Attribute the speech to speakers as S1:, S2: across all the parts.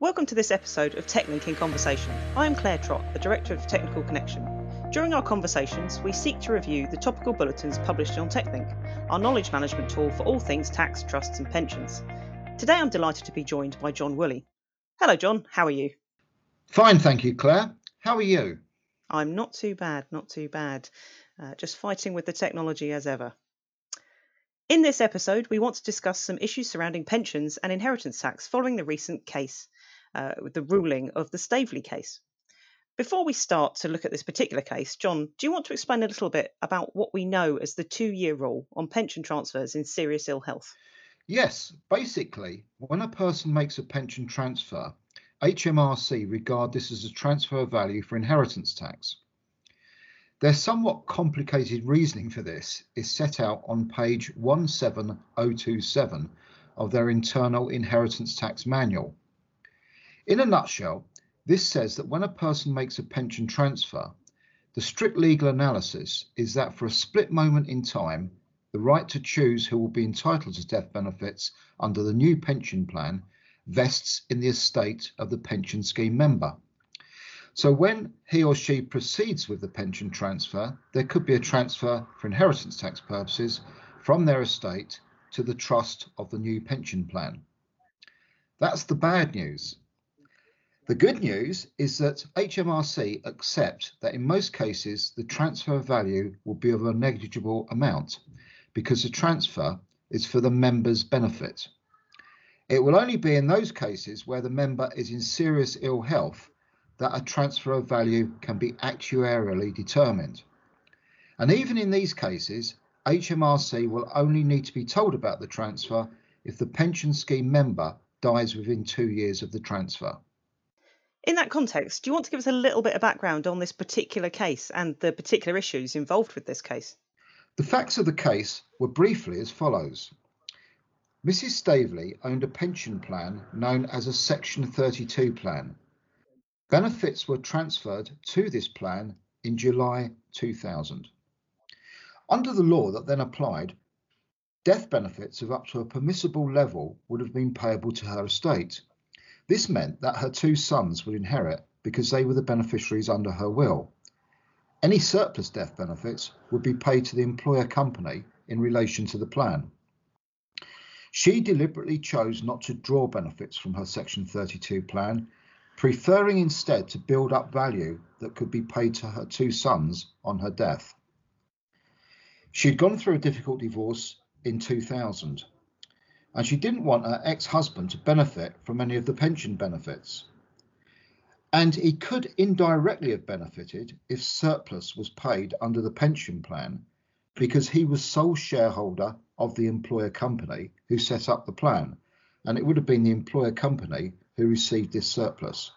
S1: Welcome to this episode of TechLink in Conversation. I am Claire Trott, the Director of Technical Connection. During our conversations, we seek to review the topical bulletins published on TechLink, our knowledge management tool for all things tax, trusts, and pensions. Today I'm delighted to be joined by John Woolley. Hello, John, how are you?
S2: Fine, thank you, Claire. How are you?
S1: I'm not too bad, not too bad. Uh, just fighting with the technology as ever. In this episode, we want to discuss some issues surrounding pensions and inheritance tax following the recent case uh, with the ruling of the Staveley case. Before we start to look at this particular case, John, do you want to explain a little bit about what we know as the two year rule on pension transfers in serious ill health?
S2: Yes, basically, when a person makes a pension transfer, HMRC regard this as a transfer value for inheritance tax. Their somewhat complicated reasoning for this is set out on page 17027 of their internal inheritance tax manual. In a nutshell, this says that when a person makes a pension transfer, the strict legal analysis is that for a split moment in time, the right to choose who will be entitled to death benefits under the new pension plan vests in the estate of the pension scheme member. So when he or she proceeds with the pension transfer, there could be a transfer for inheritance tax purposes from their estate to the trust of the new pension plan. That's the bad news. The good news is that HMRC accept that in most cases the transfer of value will be of a negligible amount because the transfer is for the member's benefit. It will only be in those cases where the member is in serious ill health that a transfer of value can be actuarially determined. And even in these cases, HMRC will only need to be told about the transfer if the pension scheme member dies within two years of the transfer.
S1: In that context, do you want to give us a little bit of background on this particular case and the particular issues involved with this case?
S2: The facts of the case were briefly as follows. Mrs. Staveley owned a pension plan known as a Section 32 plan. Benefits were transferred to this plan in July 2000. Under the law that then applied, death benefits of up to a permissible level would have been payable to her estate. This meant that her two sons would inherit because they were the beneficiaries under her will. Any surplus death benefits would be paid to the employer company in relation to the plan. She deliberately chose not to draw benefits from her Section 32 plan, preferring instead to build up value that could be paid to her two sons on her death. She had gone through a difficult divorce in 2000 and she didn't want her ex husband to benefit from any of the pension benefits. And he could indirectly have benefited if surplus was paid under the pension plan because he was sole shareholder of the employer company who set up the plan, and it would have been the employer company who received this surplus.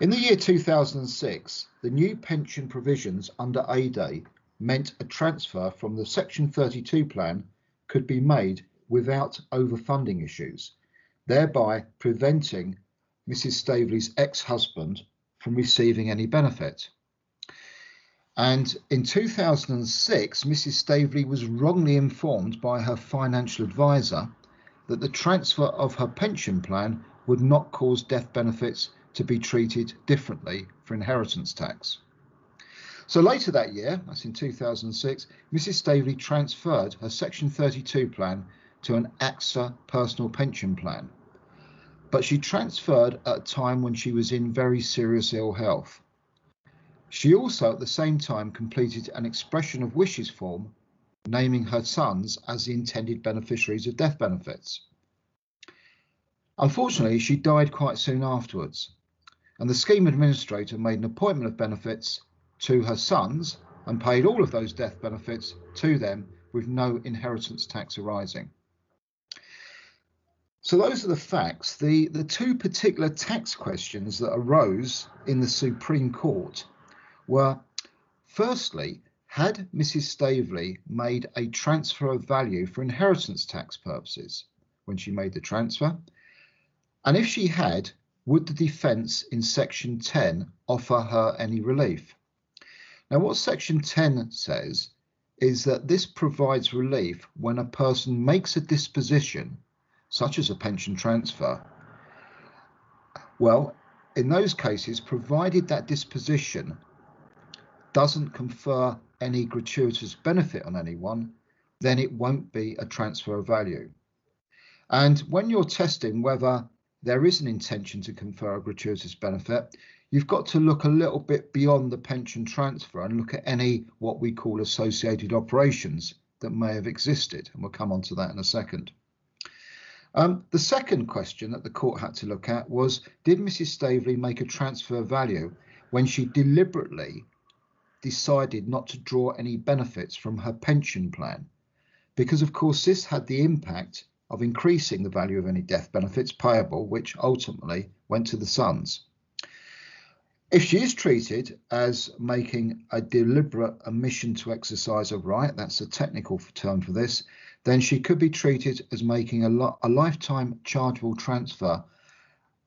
S2: In the year 2006, the new pension provisions under A-Day meant a transfer from the Section 32 plan could be made without overfunding issues, thereby preventing Mrs. Staveley's ex husband from receiving any benefit. And in 2006, Mrs. Staveley was wrongly informed by her financial advisor that the transfer of her pension plan would not cause death benefits to be treated differently for inheritance tax. So later that year, that's in 2006, Mrs. Staveley transferred her Section 32 plan to an AXA personal pension plan. But she transferred at a time when she was in very serious ill health. She also at the same time completed an expression of wishes form naming her sons as the intended beneficiaries of death benefits. Unfortunately, she died quite soon afterwards, and the scheme administrator made an appointment of benefits to her sons and paid all of those death benefits to them with no inheritance tax arising. So those are the facts. The, the two particular tax questions that arose in the Supreme Court were firstly, had Mrs. Staveley made a transfer of value for inheritance tax purposes when she made the transfer? And if she had, would the defence in Section 10 offer her any relief? Now, what Section 10 says is that this provides relief when a person makes a disposition such as a pension transfer, Well, in those cases, provided that disposition doesn't confer any gratuitous benefit on anyone, then it won't be a transfer of value. And when you're testing whether there is an intention to confer a gratuitous benefit, you've got to look a little bit beyond the pension transfer and look at any what we call associated operations that may have existed. And we'll come on to that in a second. Um, the second question that the court had to look at was Did Mrs. Staveley make a transfer value when she deliberately decided not to draw any benefits from her pension plan? Because, of course, this had the impact of increasing the value of any death benefits payable, which ultimately went to the sons. If she is treated as making a deliberate omission to exercise a right, that's a technical term for this, then she could be treated as making a, a lifetime chargeable transfer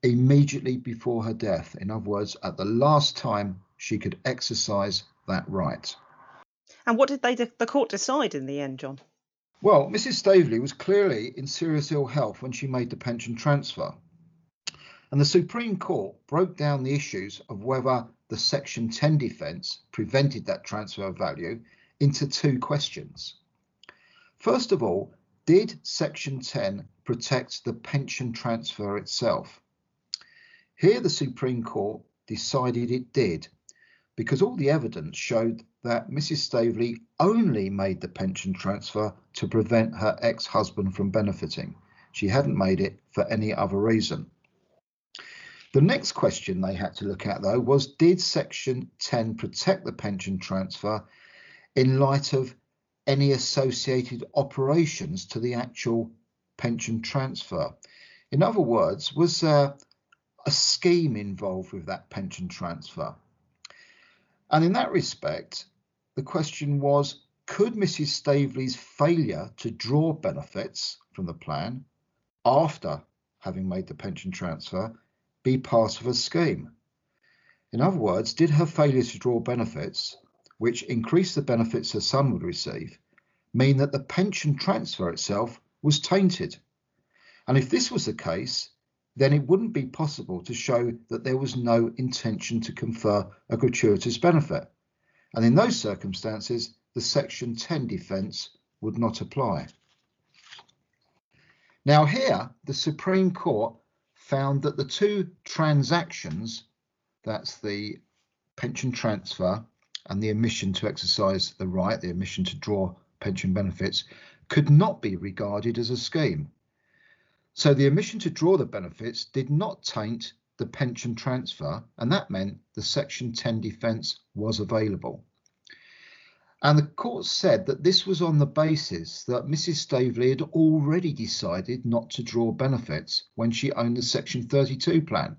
S2: immediately before her death. In other words, at the last time she could exercise that right.
S1: And what did they the court decide in the end, John?
S2: Well, Mrs. Staveley was clearly in serious ill health when she made the pension transfer. And the Supreme Court broke down the issues of whether the Section 10 defence prevented that transfer of value into two questions. First of all, did Section 10 protect the pension transfer itself? Here, the Supreme Court decided it did because all the evidence showed that Mrs. Staveley only made the pension transfer to prevent her ex husband from benefiting. She hadn't made it for any other reason. The next question they had to look at, though, was Did Section 10 protect the pension transfer in light of any associated operations to the actual pension transfer? In other words, was there a scheme involved with that pension transfer? And in that respect, the question was could Mrs. Staveley's failure to draw benefits from the plan after having made the pension transfer be part of a scheme? In other words, did her failure to draw benefits, which increased the benefits her son would receive, mean that the pension transfer itself was tainted? And if this was the case, then it wouldn't be possible to show that there was no intention to confer a gratuitous benefit. And in those circumstances, the Section 10 defence would not apply. Now, here, the Supreme Court found that the two transactions that's the pension transfer and the omission to exercise the right, the omission to draw pension benefits, could not be regarded as a scheme. So the omission to draw the benefits did not taint the pension transfer, and that meant the Section 10 defence was available. And the court said that this was on the basis that Mrs. Staveley had already decided not to draw benefits when she owned the Section 32 plan.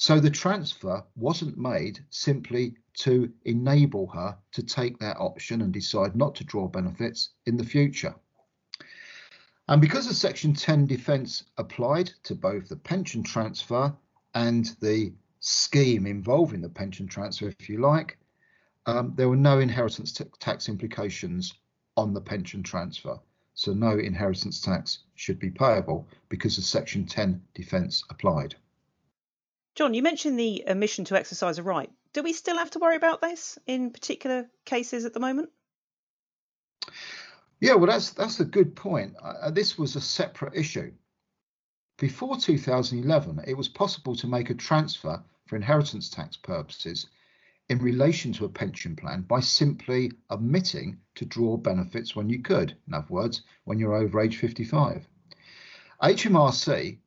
S2: So the transfer wasn't made simply to enable her to take that option and decide not to draw benefits in the future. And because the Section 10 defence applied to both the pension transfer and the scheme involving the pension transfer, if you like, um, there were no inheritance tax implications on the pension transfer. So no inheritance tax should be payable because the Section 10 defence applied.
S1: John, you mentioned the omission to exercise a right. Do we still have to worry about this in particular cases at the moment?
S2: Yeah, well, that's that's a good point. Uh, this was a separate issue. Before 2011, it was possible to make a transfer for inheritance tax purposes in relation to a pension plan by simply omitting to draw benefits when you could. In other words, when you're over age 55. HMRC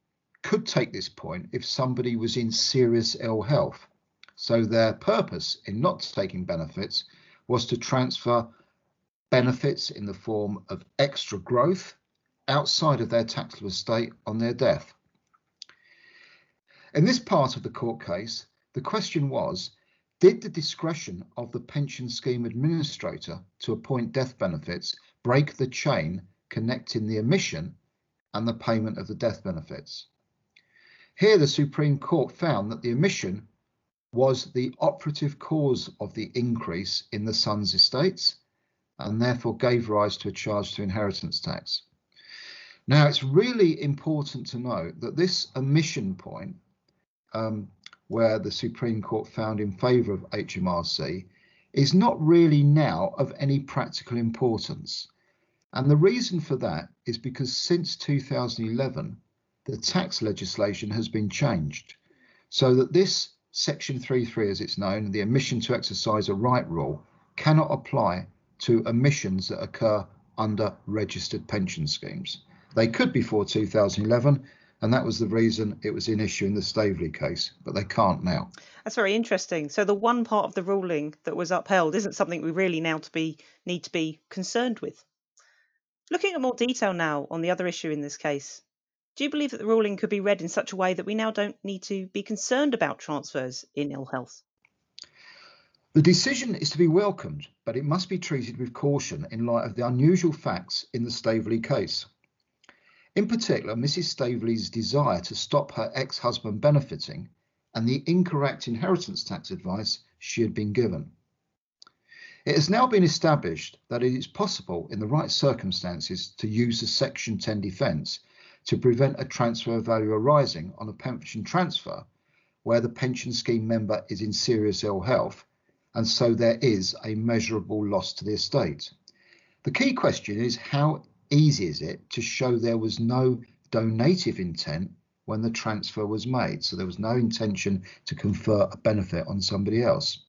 S2: could take this point if somebody was in serious ill health. So their purpose in not taking benefits was to transfer benefits in the form of extra growth outside of their taxable estate on their death. In this part of the court case, the question was Did the discretion of the pension scheme administrator to appoint death benefits break the chain connecting the omission and the payment of the death benefits? Here, the Supreme Court found that the omission was the operative cause of the increase in the son's estates and therefore gave rise to a charge to inheritance tax. Now, it's really important to note that this omission point um, where the Supreme Court found in favour of HMRC is not really now of any practical importance. And the reason for that is because since 2011, the tax legislation has been changed so that this Section 3.3, as it's known, the omission to exercise a right rule, cannot apply to omissions that occur under registered pension schemes. They could before 2011, and that was the reason it was in issue in the Staveley case, but they can't now.
S1: That's very interesting. So the one part of the ruling that was upheld isn't something we really now to be need to be concerned with. Looking at more detail now on the other issue in this case, do you believe that the ruling could be read in such a way that we now don't need to be concerned about transfers in ill health?
S2: The decision is to be welcomed, but it must be treated with caution in light of the unusual facts in the Staveley case. In particular, Mrs. Staveley's desire to stop her ex husband benefiting and the incorrect inheritance tax advice she had been given. It has now been established that it is possible, in the right circumstances, to use the Section 10 defence to prevent a transfer value arising on a pension transfer where the pension scheme member is in serious ill health and so there is a measurable loss to the estate. The key question is how easy is it to show there was no donative intent when the transfer was made? So there was no intention to confer a benefit on somebody else.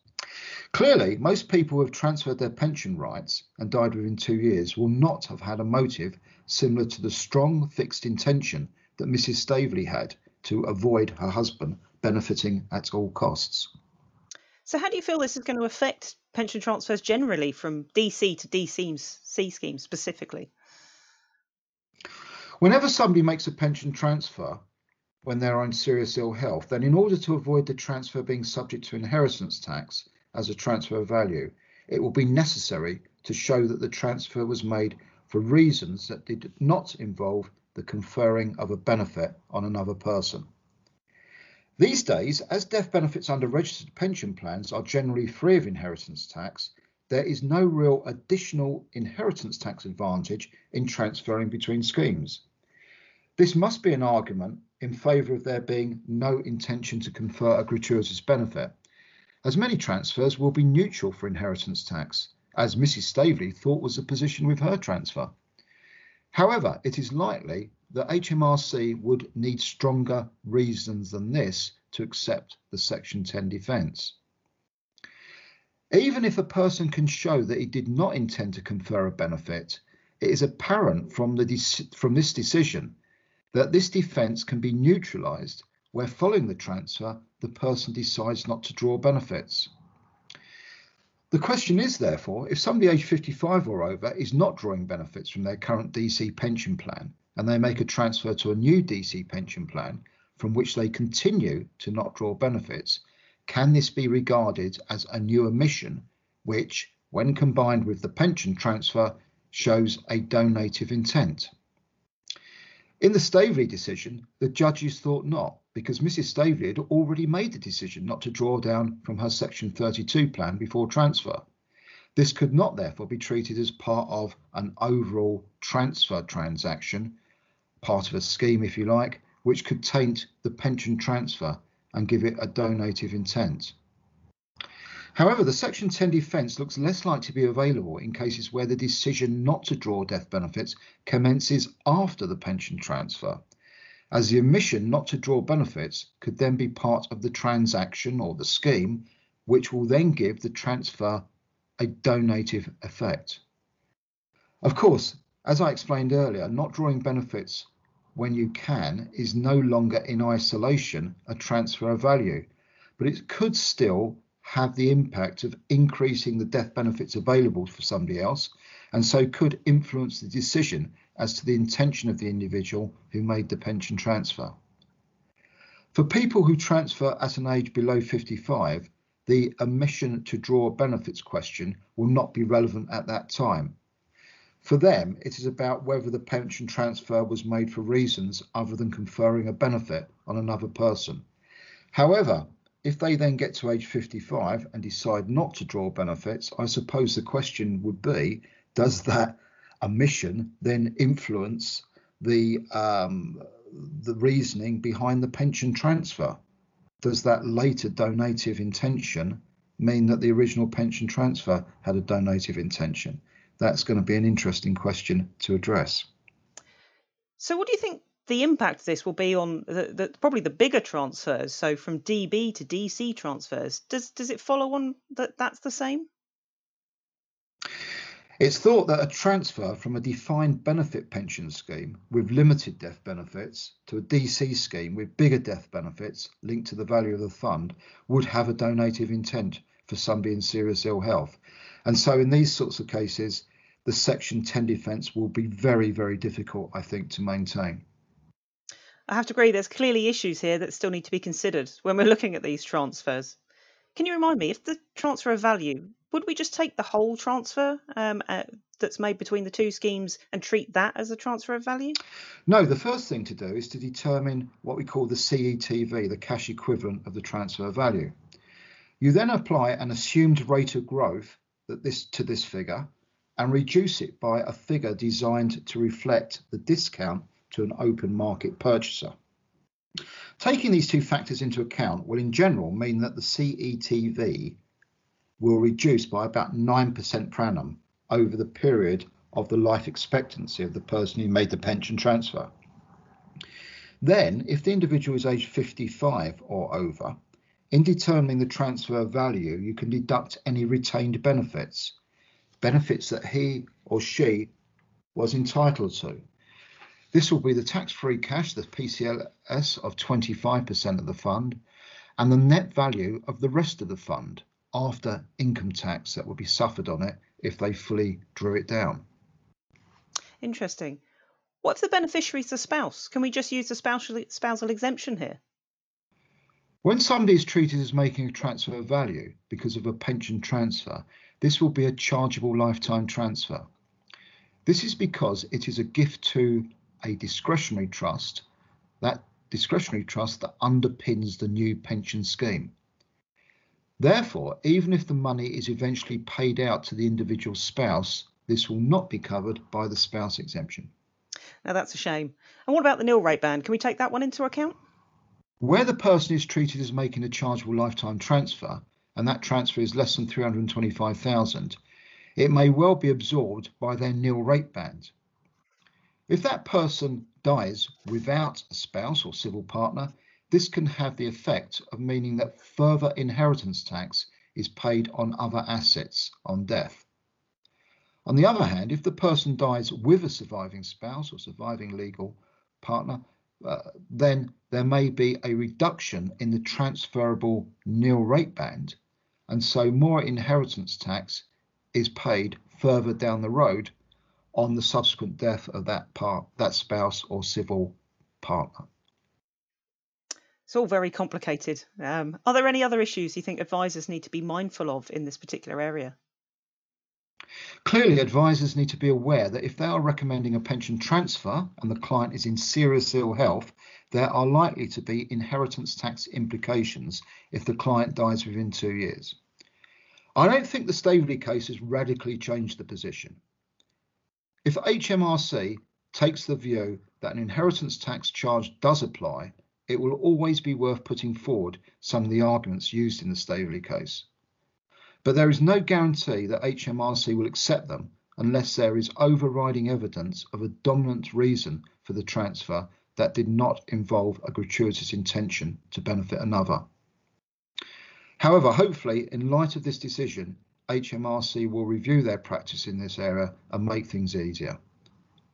S2: Clearly, most people who have transferred their pension rights and died within two years will not have had a motive similar to the strong fixed intention that Mrs. Staveley had to avoid her husband benefiting at all costs.
S1: So, how do you feel this is going to affect pension transfers generally from DC to DC C schemes specifically?
S2: Whenever somebody makes a pension transfer when they're in serious ill health, then in order to avoid the transfer being subject to inheritance tax as a transfer of value, it will be necessary to show that the transfer was made for reasons that did not involve the conferring of a benefit on another person. These days, as death benefits under registered pension plans are generally free of inheritance tax, there is no real additional inheritance tax advantage in transferring between schemes. This must be an argument in favour of there being no intention to confer a gratuitous benefit, as many transfers will be neutral for inheritance tax, as Mrs. Staveley thought was the position with her transfer. However, it is likely that HMRC would need stronger reasons than this to accept the Section 10 defence. Even if a person can show that he did not intend to confer a benefit, it is apparent from, the from this decision that this defence can be neutralised where following the transfer the person decides not to draw benefits. The question is, therefore, if somebody aged 55 or over is not drawing benefits from their current DC pension plan and they make a transfer to a new DC pension plan from which they continue to not draw benefits, can this be regarded as a new omission which, when combined with the pension transfer, shows a donative intent? In the Staveley decision, the judges thought not, because Mrs. Staveley had already made the decision not to draw down from her Section 32 plan before transfer. This could not therefore be treated as part of an overall transfer transaction, part of a scheme, if you like, which could taint the pension transfer and give it a donative intent. However, the Section 10 defence looks less likely to be available in cases where the decision not to draw death benefits commences after the pension transfer, as the omission not to draw benefits could then be part of the transaction or the scheme, which will then give the transfer a donative effect. Of course, as I explained earlier, not drawing benefits when you can is no longer in isolation a transfer of value, but it could still have the impact of increasing the death benefits available for somebody else, and so could influence the decision as to the intention of the individual who made the pension transfer. For people who transfer at an age below 55, the omission to draw benefits question will not be relevant at that time. For them, it is about whether the pension transfer was made for reasons other than conferring a benefit on another person. However, if they then get to age 55 and decide not to draw benefits, I suppose the question would be does that omission then influence the um, the reasoning behind the pension transfer? does that later donative intention mean that the original pension transfer had a donative intention? That's going to be an interesting question to address.
S1: So, what do you think the impact of this will be on the, the, probably the bigger transfers? So, from DB to DC transfers, does does it follow on that that's the same?
S2: It's thought that a transfer from a defined benefit pension scheme with limited death benefits to a DC scheme with bigger death benefits linked to the value of the fund would have a donative intent for somebody in serious ill health. And so, in these sorts of cases, the Section 10 defence will be very, very difficult, I think, to maintain.
S1: I have to agree, there's clearly issues here that still need to be considered when we're looking at these transfers. Can you remind me, if the transfer of value, would we just take the whole transfer um, uh, that's made between the two schemes and treat that as a transfer of value?
S2: No, the first thing to do is to determine what we call the CETV, the cash equivalent of the transfer value. You then apply an assumed rate of growth this to this figure and reduce it by a figure designed to reflect the discount to an open market purchaser. Taking these two factors into account will in general mean that the CETV will reduce by about 9% per annum over the period of the life expectancy of the person who made the pension transfer. Then, if the individual is aged 55 or over, in determining the transfer value, you can deduct any retained benefits, benefits that he or she was entitled to. This will be the tax-free cash, the PCLS of 25% of the fund, and the net value of the rest of the fund after income tax that will be suffered on it if they fully drew it down.
S1: Interesting. What if the beneficiary is a spouse? Can we just use the spousal, spousal exemption here?
S2: When somebody is treated as making a transfer of value because of a pension transfer, this will be a chargeable lifetime transfer. This is because it is a gift to a discretionary trust, that discretionary trust that underpins the new pension scheme. Therefore, even if the money is eventually paid out to the individual spouse, this will not be covered by the spouse exemption.
S1: Now that's a shame. And what about the nil rate band? Can we take that one into account?
S2: Where the person is treated as making a chargeable lifetime transfer, and that transfer is less than 325,000, it may well be absorbed by their nil rate band. If that person dies without a spouse or civil partner, this can have the effect of meaning that further inheritance tax is paid on other assets on death. On the other hand, if the person dies with a surviving spouse or surviving legal partner, uh, then there may be a reduction in the transferable nil rate band, and so more inheritance tax is paid further down the road on the subsequent death of that part, that spouse or civil partner.
S1: It's all very complicated. Um, are there any other issues you think advisors need to be mindful of in this particular area?
S2: Clearly, advisors need to be aware that if they are recommending a pension transfer and the client is in serious ill health, there are likely to be inheritance tax implications if the client dies within two years. I don't think the Staveley case has radically changed the position. If HMRC takes the view that an inheritance tax charge does apply, it will always be worth putting forward some of the arguments used in the Staveley case but there is no guarantee that HMRC will accept them unless there is overriding evidence of a dominant reason for the transfer that did not involve a gratuitous intention to benefit another. However, hopefully, in light of this decision, HMRC will review their practice in this area and make things easier.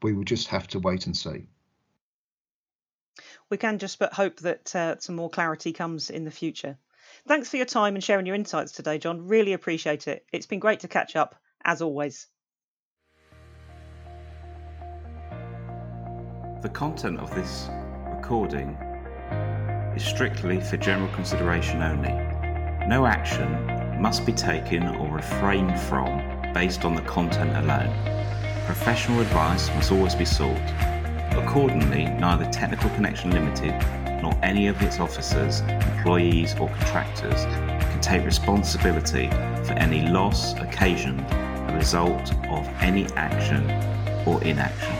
S2: We will just have to wait and see.
S1: We can just but hope that uh, some more clarity comes in the future. Thanks for your time and sharing your insights today, John. Really appreciate it. It's been great to catch up, as always.
S3: The content of this recording is strictly for general consideration only. No action must be taken or refrained from based on the content alone. Professional advice must always be sought. Accordingly, neither Technical Connection Limited nor any of its officers, employees, or contractors can take responsibility for any loss occasioned a result of any action or inaction.